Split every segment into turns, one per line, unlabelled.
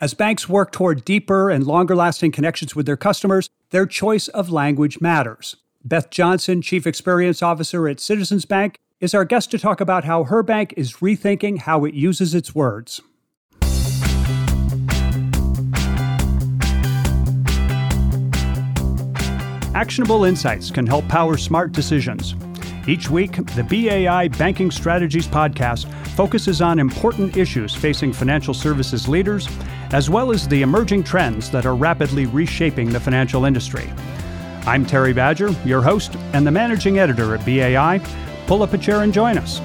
As banks work toward deeper and longer lasting connections with their customers, their choice of language matters. Beth Johnson, Chief Experience Officer at Citizens Bank, is our guest to talk about how her bank is rethinking how it uses its words. Actionable insights can help power smart decisions. Each week, the BAI Banking Strategies podcast focuses on important issues facing financial services leaders, as well as the emerging trends that are rapidly reshaping the financial industry. I'm Terry Badger, your host and the managing editor at BAI. Pull up a chair and join us.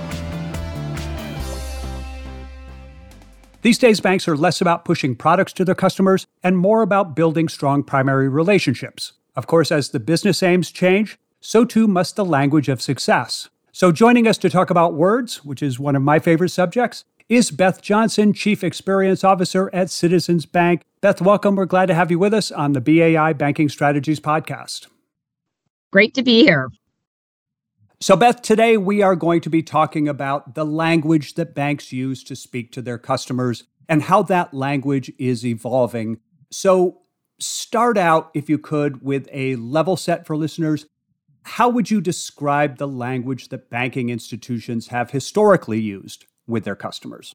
These days, banks are less about pushing products to their customers and more about building strong primary relationships. Of course, as the business aims change, so too must the language of success. So, joining us to talk about words, which is one of my favorite subjects, is Beth Johnson, Chief Experience Officer at Citizens Bank. Beth, welcome. We're glad to have you with us on the BAI Banking Strategies podcast.
Great to be here.
So, Beth, today we are going to be talking about the language that banks use to speak to their customers and how that language is evolving. So, start out, if you could, with a level set for listeners. How would you describe the language that banking institutions have historically used with their customers?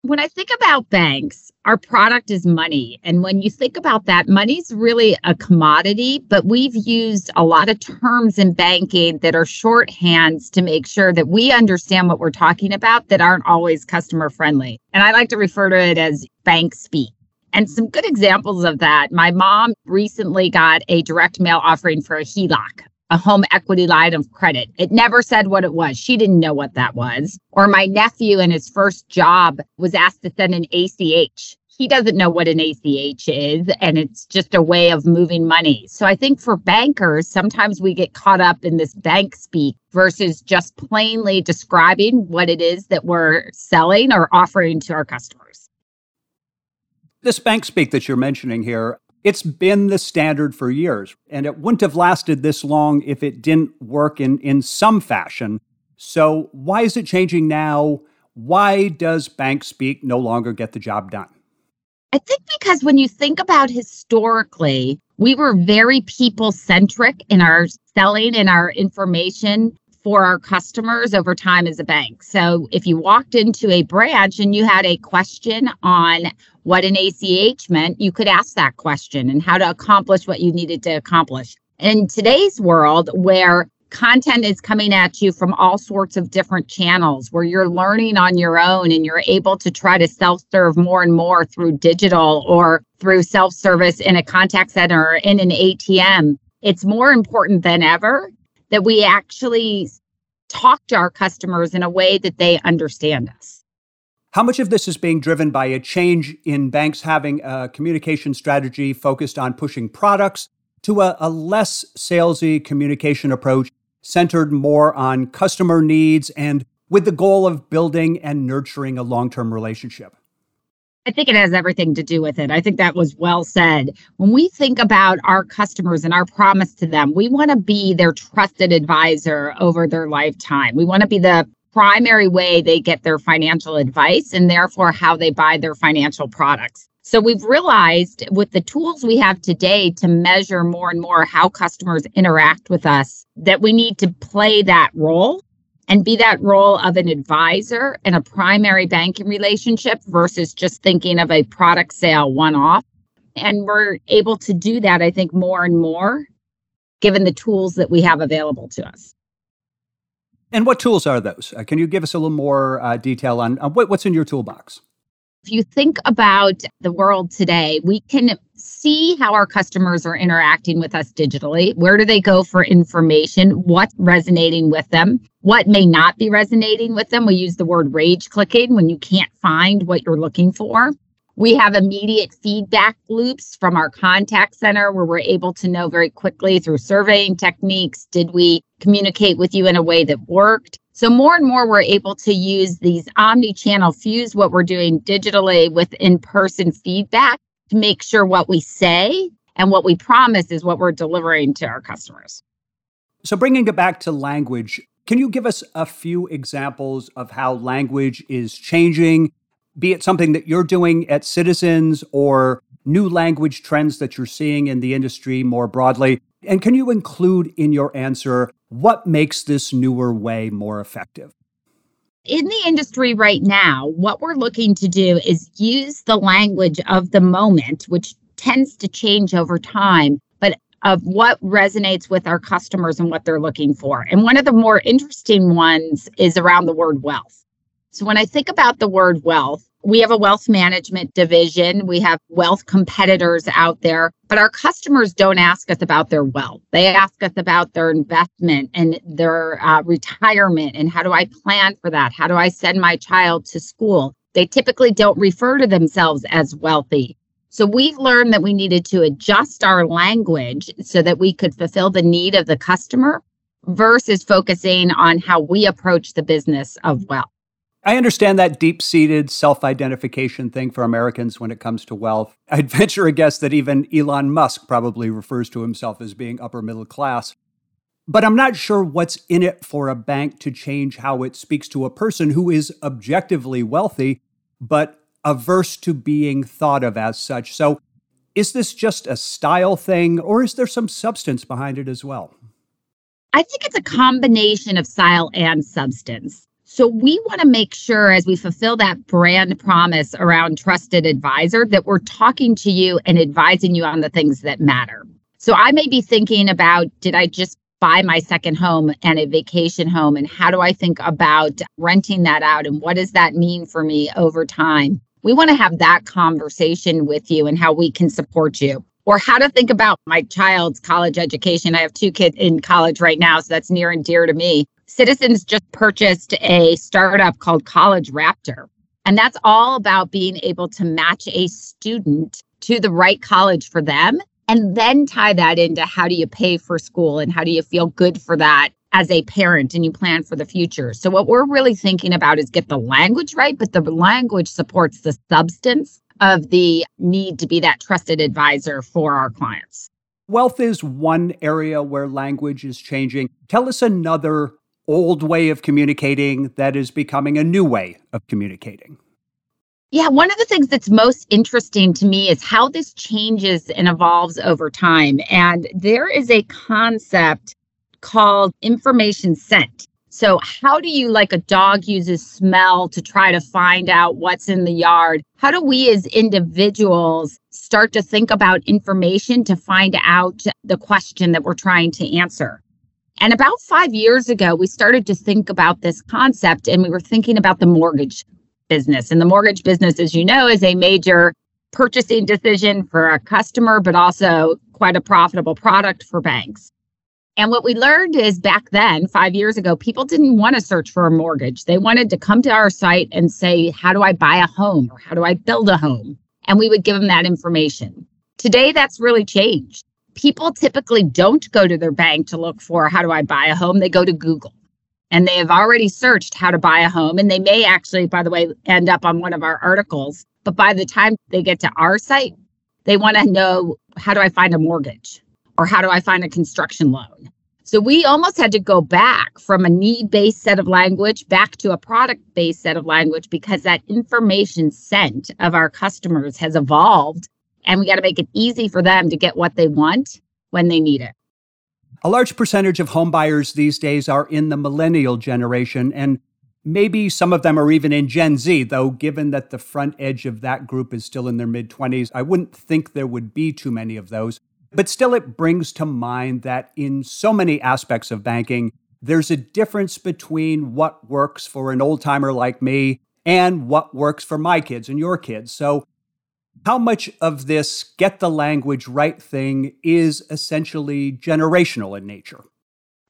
When I think about banks, our product is money. And when you think about that, money's really a commodity, but we've used a lot of terms in banking that are shorthands to make sure that we understand what we're talking about that aren't always customer friendly. And I like to refer to it as bank speak. And some good examples of that. My mom recently got a direct mail offering for a HELOC, a home equity line of credit. It never said what it was. She didn't know what that was. Or my nephew in his first job was asked to send an ACH. He doesn't know what an ACH is, and it's just a way of moving money. So I think for bankers, sometimes we get caught up in this bank speak versus just plainly describing what it is that we're selling or offering to our customers.
This bank speak that you're mentioning here, it's been the standard for years, and it wouldn't have lasted this long if it didn't work in, in some fashion. So, why is it changing now? Why does bank speak no longer get the job done?
I think because when you think about historically, we were very people centric in our selling and our information for our customers over time as a bank. So if you walked into a branch and you had a question on what an ACH meant, you could ask that question and how to accomplish what you needed to accomplish. In today's world, where content is coming at you from all sorts of different channels, where you're learning on your own and you're able to try to self serve more and more through digital or through self service in a contact center or in an ATM, it's more important than ever that we actually talk to our customers in a way that they understand us.
How much of this is being driven by a change in banks having a communication strategy focused on pushing products to a, a less salesy communication approach centered more on customer needs and with the goal of building and nurturing a long term relationship?
I think it has everything to do with it. I think that was well said. When we think about our customers and our promise to them, we want to be their trusted advisor over their lifetime. We want to be the primary way they get their financial advice and therefore how they buy their financial products. So we've realized with the tools we have today to measure more and more how customers interact with us that we need to play that role and be that role of an advisor in a primary banking relationship versus just thinking of a product sale one off. And we're able to do that, I think, more and more given the tools that we have available to us.
And what tools are those? Uh, can you give us a little more uh, detail on uh, what, what's in your toolbox?
If you think about the world today, we can see how our customers are interacting with us digitally. Where do they go for information? What's resonating with them? What may not be resonating with them? We use the word rage clicking when you can't find what you're looking for. We have immediate feedback loops from our contact center where we're able to know very quickly through surveying techniques did we communicate with you in a way that worked? So more and more we're able to use these omni-channel fuse what we're doing digitally with in-person feedback to make sure what we say and what we promise is what we're delivering to our customers.
So bringing it back to language, can you give us a few examples of how language is changing? be it something that you're doing at Citizens or new language trends that you're seeing in the industry more broadly? And can you include in your answer what makes this newer way more effective?
In the industry right now, what we're looking to do is use the language of the moment, which tends to change over time, but of what resonates with our customers and what they're looking for. And one of the more interesting ones is around the word wealth. So when I think about the word wealth, we have a wealth management division. We have wealth competitors out there, but our customers don't ask us about their wealth. They ask us about their investment and their uh, retirement and how do I plan for that? How do I send my child to school? They typically don't refer to themselves as wealthy. So we've learned that we needed to adjust our language so that we could fulfill the need of the customer versus focusing on how we approach the business of wealth.
I understand that deep seated self identification thing for Americans when it comes to wealth. I'd venture a guess that even Elon Musk probably refers to himself as being upper middle class. But I'm not sure what's in it for a bank to change how it speaks to a person who is objectively wealthy, but averse to being thought of as such. So, is this just a style thing, or is there some substance behind it as well?
I think it's a combination of style and substance. So we want to make sure as we fulfill that brand promise around trusted advisor that we're talking to you and advising you on the things that matter. So I may be thinking about did I just buy my second home and a vacation home and how do I think about renting that out and what does that mean for me over time? We want to have that conversation with you and how we can support you or how to think about my child's college education. I have two kids in college right now, so that's near and dear to me. Citizens just purchased a startup called College Raptor. And that's all about being able to match a student to the right college for them and then tie that into how do you pay for school and how do you feel good for that as a parent and you plan for the future. So what we're really thinking about is get the language right, but the language supports the substance of the need to be that trusted advisor for our clients.
Wealth is one area where language is changing. Tell us another old way of communicating that is becoming a new way of communicating?
Yeah, one of the things that's most interesting to me is how this changes and evolves over time. And there is a concept called information scent. So, how do you, like a dog uses smell to try to find out what's in the yard? How do we as individuals start to think about information to find out the question that we're trying to answer? And about five years ago, we started to think about this concept and we were thinking about the mortgage business. And the mortgage business, as you know, is a major purchasing decision for a customer, but also quite a profitable product for banks. And what we learned is back then, five years ago, people didn't want to search for a mortgage. They wanted to come to our site and say, How do I buy a home or how do I build a home? And we would give them that information. Today, that's really changed people typically don't go to their bank to look for how do I buy a home. They go to Google and they have already searched how to buy a home. And they may actually, by the way, end up on one of our articles. But by the time they get to our site, they want to know how do I find a mortgage or how do I find a construction loan? So we almost had to go back from a need based set of language back to a product based set of language because that information scent of our customers has evolved and we got to make it easy for them to get what they want when they need it.
A large percentage of homebuyers these days are in the millennial generation, and maybe some of them are even in Gen Z, though, given that the front edge of that group is still in their mid 20s, I wouldn't think there would be too many of those. But still, it brings to mind that in so many aspects of banking, there's a difference between what works for an old timer like me and what works for my kids and your kids. So how much of this get the language right thing is essentially generational in nature?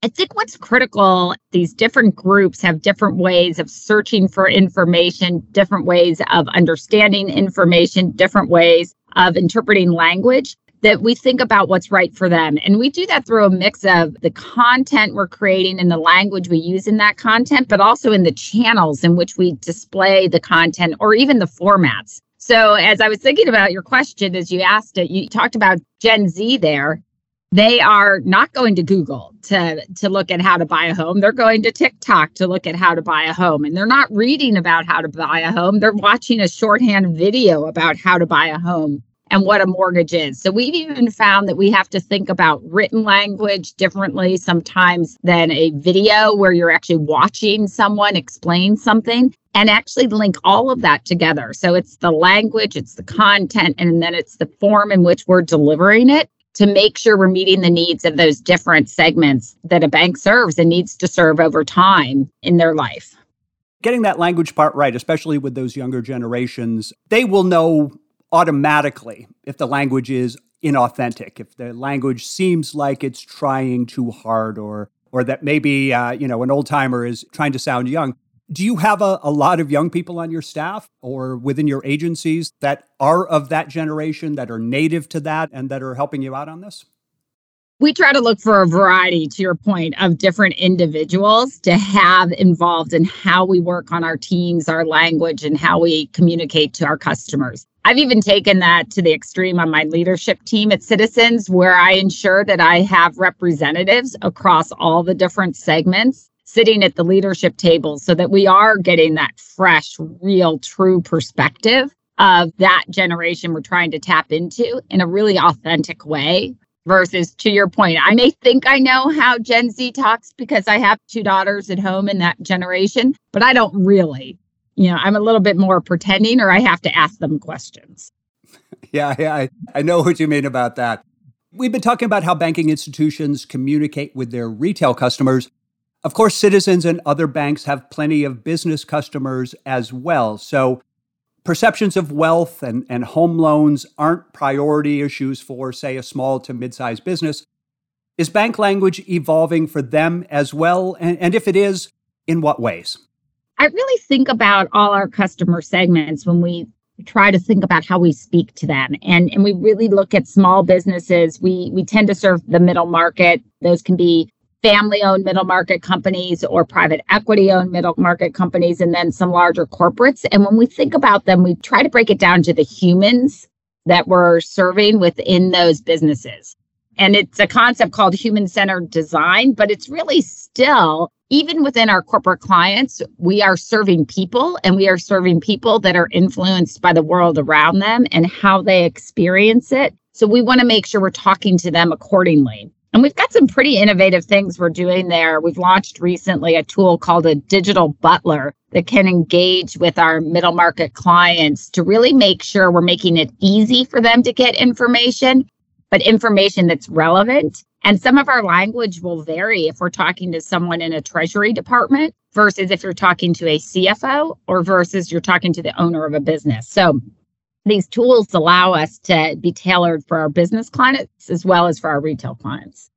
I think what's critical, these different groups have different ways of searching for information, different ways of understanding information, different ways of interpreting language that we think about what's right for them. And we do that through a mix of the content we're creating and the language we use in that content, but also in the channels in which we display the content or even the formats. So, as I was thinking about your question as you asked it, you talked about Gen Z there. they are not going to Google to to look at how to buy a home. They're going to TikTok to look at how to buy a home. And they're not reading about how to buy a home. They're watching a shorthand video about how to buy a home and what a mortgage is. So we've even found that we have to think about written language differently sometimes than a video where you're actually watching someone explain something and actually link all of that together. So it's the language, it's the content, and then it's the form in which we're delivering it to make sure we're meeting the needs of those different segments that a bank serves and needs to serve over time in their life.
Getting that language part right, especially with those younger generations, they will know automatically if the language is inauthentic, if the language seems like it's trying too hard or or that maybe uh, you know an old timer is trying to sound young. Do you have a, a lot of young people on your staff or within your agencies that are of that generation, that are native to that, and that are helping you out on this?
we try to look for a variety, to your point, of different individuals to have involved in how we work on our teams, our language, and how we communicate to our customers. I've even taken that to the extreme on my leadership team at Citizens, where I ensure that I have representatives across all the different segments sitting at the leadership table so that we are getting that fresh, real, true perspective of that generation we're trying to tap into in a really authentic way versus to your point, I may think I know how Gen Z talks because I have two daughters at home in that generation, but I don't really. You know, I'm a little bit more pretending or I have to ask them questions.
Yeah, yeah, I, I know what you mean about that. We've been talking about how banking institutions communicate with their retail customers. Of course, Citizens and other banks have plenty of business customers as well. So, perceptions of wealth and, and home loans aren't priority issues for, say, a small to mid sized business. Is bank language evolving for them as well? And, and if it is, in what ways?
I really think about all our customer segments when we try to think about how we speak to them and and we really look at small businesses we we tend to serve the middle market those can be family owned middle market companies or private equity owned middle market companies, and then some larger corporates. And when we think about them, we try to break it down to the humans that we're serving within those businesses. And it's a concept called human centered design, but it's really still, even within our corporate clients, we are serving people and we are serving people that are influenced by the world around them and how they experience it. So we want to make sure we're talking to them accordingly. And we've got some pretty innovative things we're doing there. We've launched recently a tool called a digital butler that can engage with our middle market clients to really make sure we're making it easy for them to get information, but information that's relevant. And some of our language will vary if we're talking to someone in a treasury department versus if you're talking to a CFO or versus you're talking to the owner of a business. So these tools allow us to be tailored for our business clients as well as for our retail clients.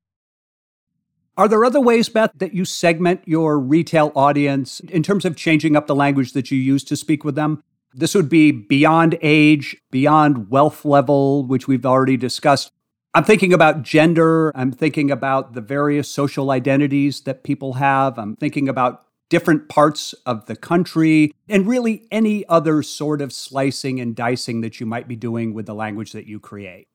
Are there other ways, Beth, that you segment your retail audience in terms of changing up the language that you use to speak with them? This would be beyond age, beyond wealth level, which we've already discussed. I'm thinking about gender. I'm thinking about the various social identities that people have. I'm thinking about different parts of the country, and really any other sort of slicing and dicing that you might be doing with the language that you create.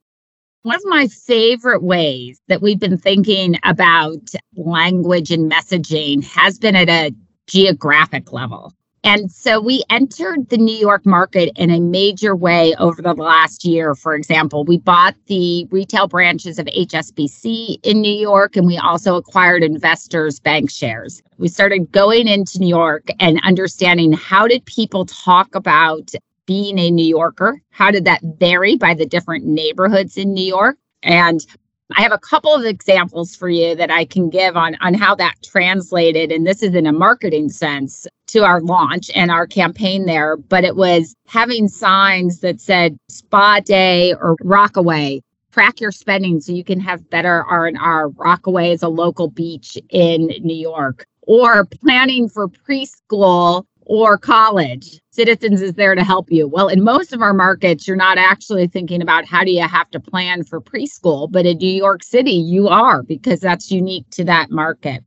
One of my favorite ways that we've been thinking about language and messaging has been at a geographic level. And so we entered the New York market in a major way over the last year. For example, we bought the retail branches of HSBC in New York, and we also acquired investors' bank shares. We started going into New York and understanding how did people talk about being a New Yorker? How did that vary by the different neighborhoods in New York? And I have a couple of examples for you that I can give on, on how that translated. And this is in a marketing sense to our launch and our campaign there. But it was having signs that said spa day or rockaway. Track your spending so you can have better R&R. Rockaway is a local beach in New York. Or planning for preschool or college. Citizens is there to help you. Well, in most of our markets, you're not actually thinking about how do you have to plan for preschool, but in New York City, you are because that's unique to that market.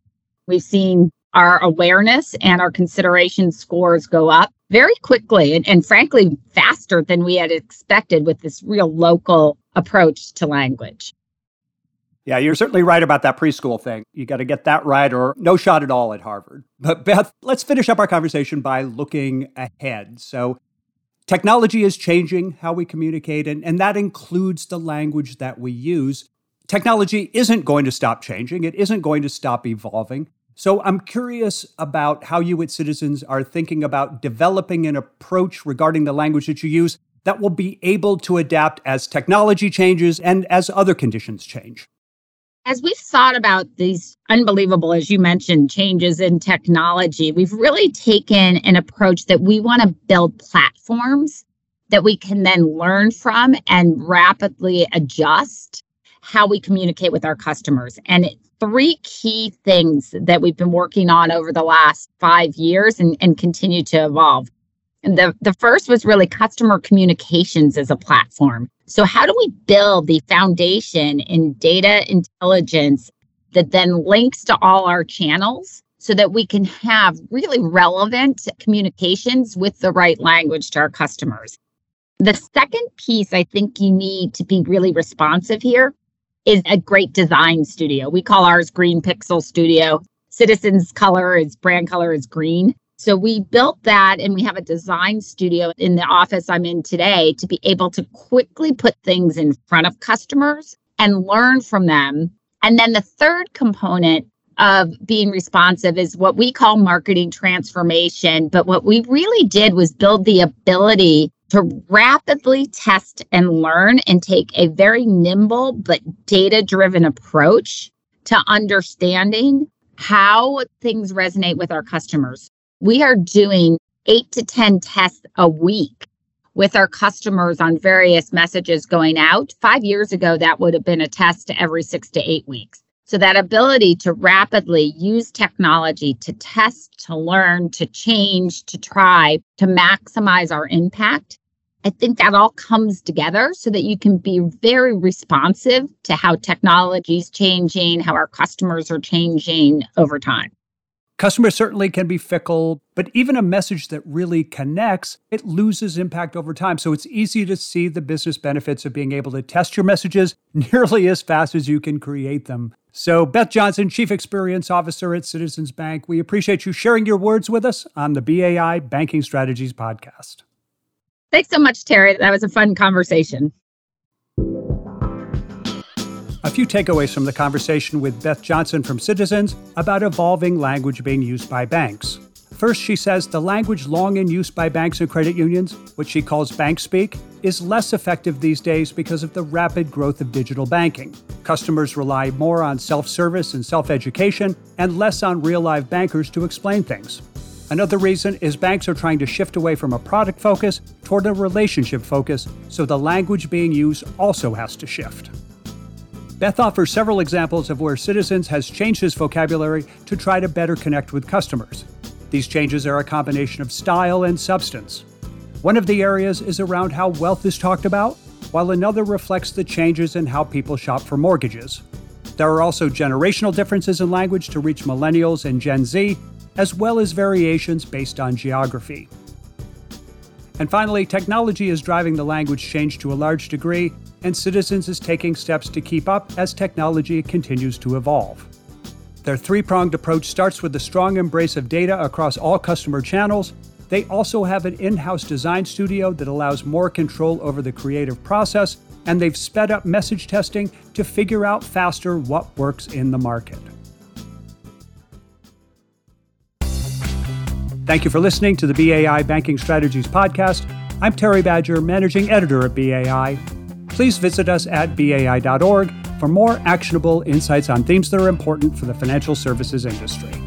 We've seen our awareness and our consideration scores go up very quickly and, and frankly faster than we had expected with this real local approach to language.
Yeah, you're certainly right about that preschool thing. You got to get that right or no shot at all at Harvard. But Beth, let's finish up our conversation by looking ahead. So, technology is changing how we communicate, and, and that includes the language that we use. Technology isn't going to stop changing, it isn't going to stop evolving. So, I'm curious about how you at Citizens are thinking about developing an approach regarding the language that you use that will be able to adapt as technology changes and as other conditions change
as we've thought about these unbelievable, as you mentioned, changes in technology, we've really taken an approach that we want to build platforms that we can then learn from and rapidly adjust how we communicate with our customers. And three key things that we've been working on over the last five years and, and continue to evolve. And the, the first was really customer communications as a platform. So, how do we build the foundation in data intelligence that then links to all our channels so that we can have really relevant communications with the right language to our customers? The second piece I think you need to be really responsive here is a great design studio. We call ours Green Pixel Studio. Citizens color is brand color is green. So we built that and we have a design studio in the office I'm in today to be able to quickly put things in front of customers and learn from them. And then the third component of being responsive is what we call marketing transformation. But what we really did was build the ability to rapidly test and learn and take a very nimble but data driven approach to understanding how things resonate with our customers we are doing eight to 10 tests a week with our customers on various messages going out. Five years ago, that would have been a test every six to eight weeks. So, that ability to rapidly use technology to test, to learn, to change, to try, to maximize our impact, I think that all comes together so that you can be very responsive to how technology is changing, how our customers are changing over time.
Customers certainly can be fickle, but even a message that really connects, it loses impact over time. So it's easy to see the business benefits of being able to test your messages nearly as fast as you can create them. So, Beth Johnson, Chief Experience Officer at Citizens Bank, we appreciate you sharing your words with us on the BAI Banking Strategies podcast.
Thanks so much, Terry. That was a fun conversation.
A few takeaways from the conversation with Beth Johnson from Citizens about evolving language being used by banks. First, she says the language long in use by banks and credit unions, which she calls bank speak, is less effective these days because of the rapid growth of digital banking. Customers rely more on self service and self education and less on real live bankers to explain things. Another reason is banks are trying to shift away from a product focus toward a relationship focus, so the language being used also has to shift. Beth offers several examples of where Citizens has changed his vocabulary to try to better connect with customers. These changes are a combination of style and substance. One of the areas is around how wealth is talked about, while another reflects the changes in how people shop for mortgages. There are also generational differences in language to reach millennials and Gen Z, as well as variations based on geography. And finally, technology is driving the language change to a large degree, and Citizens is taking steps to keep up as technology continues to evolve. Their three pronged approach starts with the strong embrace of data across all customer channels. They also have an in house design studio that allows more control over the creative process, and they've sped up message testing to figure out faster what works in the market. Thank you for listening to the BAI Banking Strategies Podcast. I'm Terry Badger, Managing Editor at BAI please visit us at bai.org for more actionable insights on themes that are important for the financial services industry.